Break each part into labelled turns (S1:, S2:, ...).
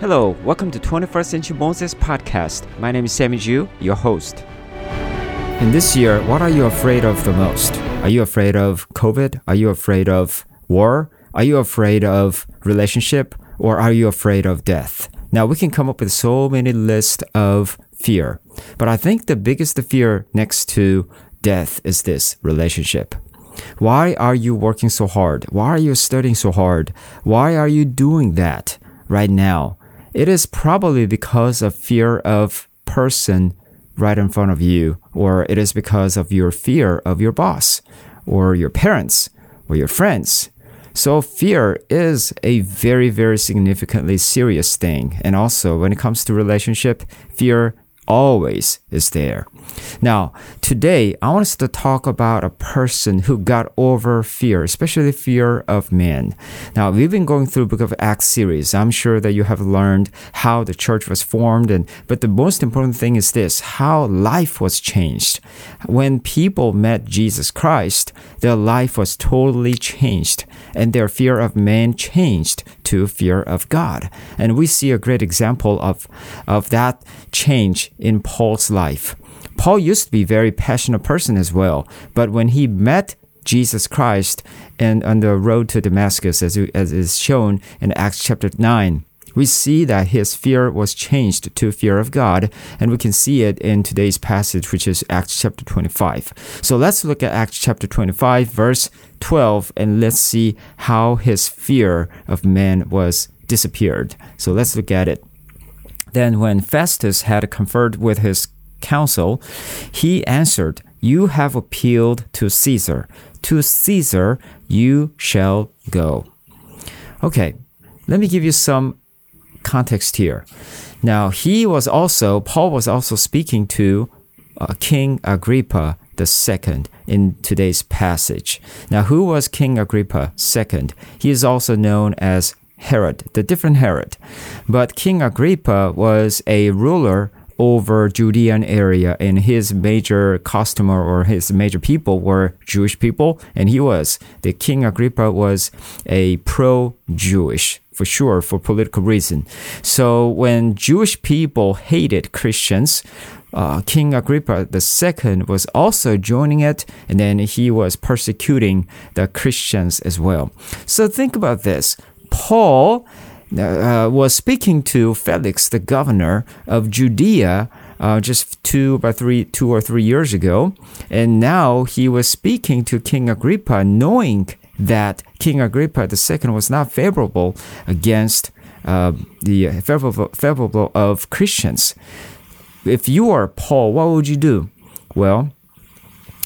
S1: Hello, welcome to 21st Century Moses podcast. My name is Sammy Ju, your host. In this year, what are you afraid of the most? Are you afraid of COVID? Are you afraid of war? Are you afraid of relationship? Or are you afraid of death? Now, we can come up with so many lists of fear, but I think the biggest fear next to death is this relationship. Why are you working so hard? Why are you studying so hard? Why are you doing that right now? It is probably because of fear of person right in front of you, or it is because of your fear of your boss, or your parents, or your friends. So fear is a very, very significantly serious thing. And also when it comes to relationship, fear always is there. Now, today I want us to talk about a person who got over fear, especially fear of men. Now, we've been going through Book of Acts series. I'm sure that you have learned how the church was formed and but the most important thing is this, how life was changed. When people met Jesus Christ, their life was totally changed and their fear of man changed to fear of God. And we see a great example of of that change in Paul's life. Paul used to be a very passionate person as well, but when he met Jesus Christ and on the road to Damascus, as, as is shown in Acts chapter 9, we see that his fear was changed to fear of God, and we can see it in today's passage, which is Acts chapter 25. So let's look at Acts chapter 25, verse 12, and let's see how his fear of man was disappeared. So let's look at it. Then, when Festus had conferred with his council, he answered, You have appealed to Caesar. To Caesar you shall go. Okay, let me give you some context here. Now, he was also, Paul was also speaking to uh, King Agrippa II in today's passage. Now, who was King Agrippa II? He is also known as Herod, the different Herod. But King Agrippa was a ruler over Judean area and his major customer or his major people were Jewish people and he was the king Agrippa was a pro-Jewish for sure for political reason. So when Jewish people hated Christians, uh, King Agrippa II was also joining it, and then he was persecuting the Christians as well. So think about this. Paul uh, was speaking to Felix, the governor of Judea, uh, just two three two or three years ago, and now he was speaking to King Agrippa, knowing that King Agrippa II was not favorable against uh, the favorable, favorable of Christians. If you are Paul, what would you do? Well,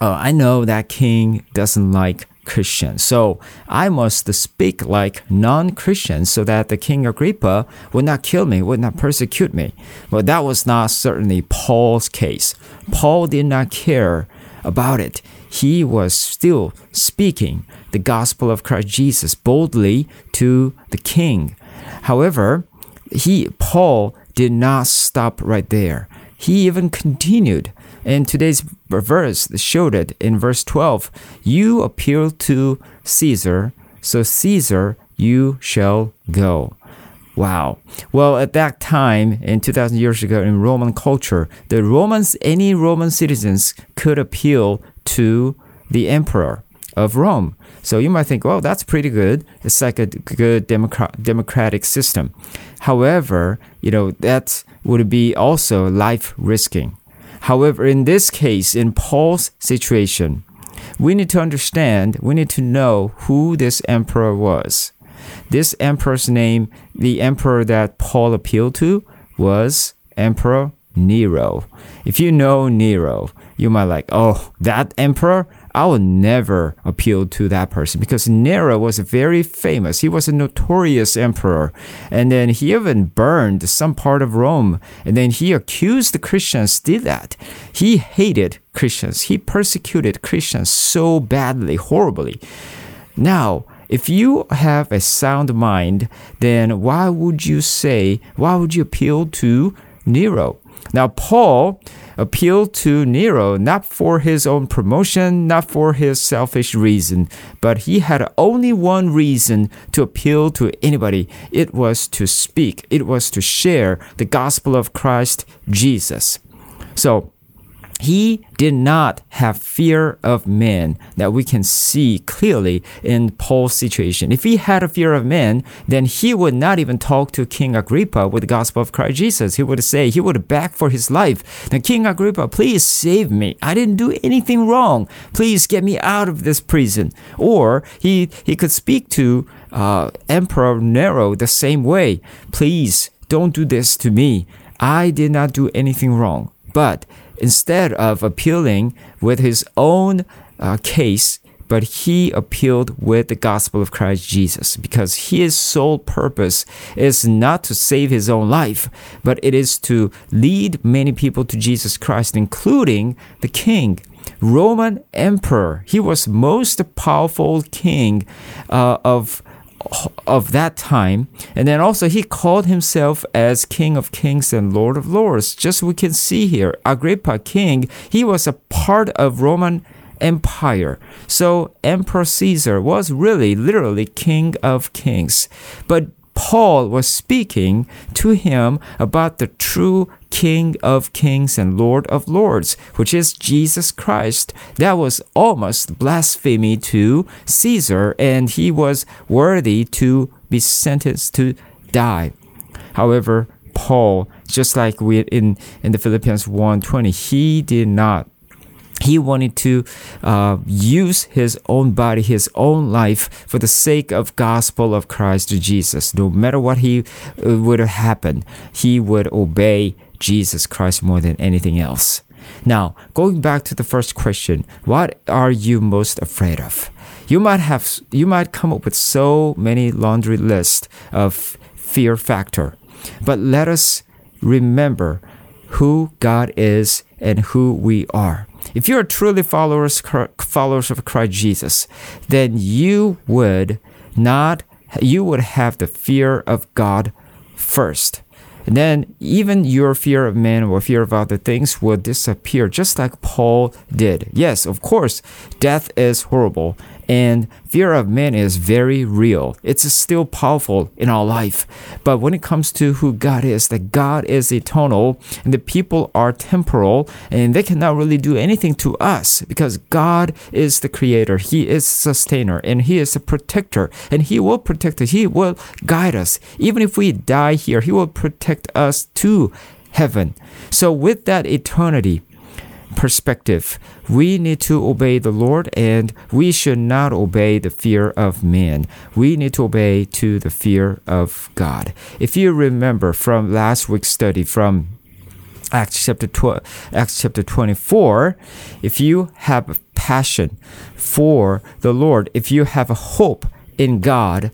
S1: uh, I know that king doesn't like Christian. So I must speak like non Christians so that the King Agrippa would not kill me, would not persecute me. But that was not certainly Paul's case. Paul did not care about it. He was still speaking the gospel of Christ Jesus boldly to the king. However, he Paul did not stop right there. He even continued and today's verse showed it in verse 12. You appeal to Caesar, so Caesar you shall go. Wow. Well, at that time, in 2000 years ago, in Roman culture, the Romans, any Roman citizens could appeal to the emperor of Rome. So you might think, well, that's pretty good. It's like a good democrat- democratic system. However, you know, that would be also life risking. However, in this case, in Paul's situation, we need to understand, we need to know who this emperor was. This emperor's name, the emperor that Paul appealed to, was Emperor Nero. If you know Nero, you might like, oh, that emperor? I would never appeal to that person because Nero was very famous. He was a notorious emperor. And then he even burned some part of Rome. And then he accused the Christians did that. He hated Christians. He persecuted Christians so badly, horribly. Now, if you have a sound mind, then why would you say, why would you appeal to Nero? Now, Paul appealed to Nero not for his own promotion, not for his selfish reason, but he had only one reason to appeal to anybody. It was to speak, it was to share the gospel of Christ Jesus. So, he did not have fear of men that we can see clearly in Paul's situation. If he had a fear of men, then he would not even talk to King Agrippa with the gospel of Christ Jesus. He would say, he would beg for his life. Now, King Agrippa, please save me. I didn't do anything wrong. Please get me out of this prison. Or he, he could speak to uh, Emperor Nero the same way. Please don't do this to me. I did not do anything wrong. But instead of appealing with his own uh, case, but he appealed with the gospel of Christ Jesus because his sole purpose is not to save his own life, but it is to lead many people to Jesus Christ, including the king. Roman emperor. He was most powerful king uh, of of that time. And then also he called himself as King of Kings and Lord of Lords. Just we can see here, Agrippa king, he was a part of Roman Empire. So Emperor Caesar was really literally King of Kings. But Paul was speaking to him about the true King of Kings and Lord of Lords, which is Jesus Christ. That was almost blasphemy to Caesar, and he was worthy to be sentenced to die. However, Paul, just like we in, in the Philippians 1:20, he did not he wanted to uh, use his own body, his own life for the sake of gospel of Christ to Jesus. No matter what he uh, would have happened, he would obey Jesus Christ more than anything else. Now, going back to the first question, what are you most afraid of? You might have you might come up with so many laundry list of fear factor. But let us remember who God is and who we are. If you are truly followers followers of Christ Jesus, then you would not you would have the fear of God first. And then even your fear of men or fear of other things will disappear, just like Paul did. Yes, of course, death is horrible and fear of men is very real. It's still powerful in our life. But when it comes to who God is, that God is eternal and the people are temporal and they cannot really do anything to us because God is the creator. He is sustainer and he is a protector and he will protect us. He will guide us. Even if we die here, he will protect us to heaven. So with that eternity, perspective. We need to obey the Lord and we should not obey the fear of man. We need to obey to the fear of God. If you remember from last week's study from Acts chapter 12, Acts chapter 24, if you have a passion for the Lord, if you have a hope in God,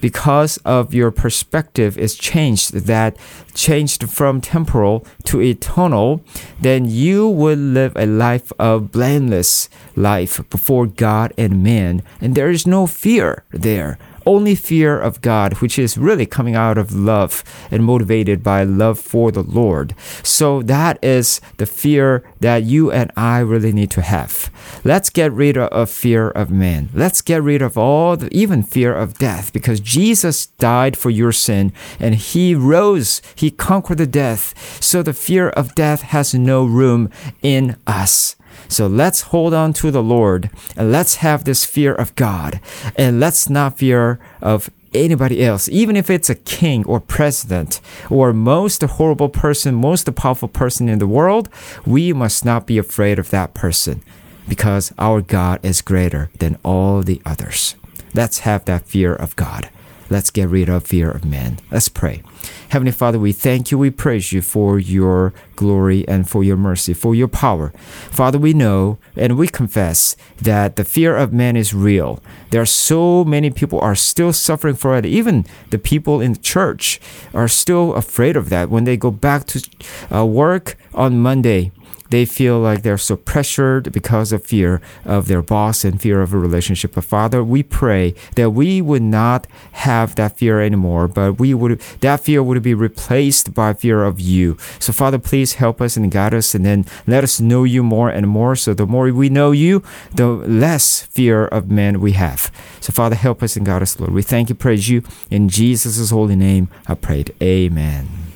S1: because of your perspective is changed, that changed from temporal to eternal, then you will live a life of blameless life before God and man. And there is no fear there only fear of God, which is really coming out of love and motivated by love for the Lord. So that is the fear that you and I really need to have. Let's get rid of fear of man. Let's get rid of all the even fear of death because Jesus died for your sin and he rose, he conquered the death. So the fear of death has no room in us. So let's hold on to the Lord and let's have this fear of God and let's not fear of anybody else, even if it's a king or president or most horrible person, most powerful person in the world, we must not be afraid of that person because our God is greater than all the others. Let's have that fear of God. Let's get rid of fear of man. Let's pray. Heavenly Father, we thank you, we praise you for your glory and for your mercy, for your power. Father, we know and we confess that the fear of man is real. There are so many people are still suffering for it. Even the people in the church are still afraid of that when they go back to uh, work on Monday they feel like they're so pressured because of fear of their boss and fear of a relationship. But Father, we pray that we would not have that fear anymore, but we would that fear would be replaced by fear of you. So Father, please help us and guide us and then let us know you more and more. So the more we know you, the less fear of men we have. So Father, help us and guide us, Lord. We thank you, praise you. In Jesus' holy name, I prayed. Amen.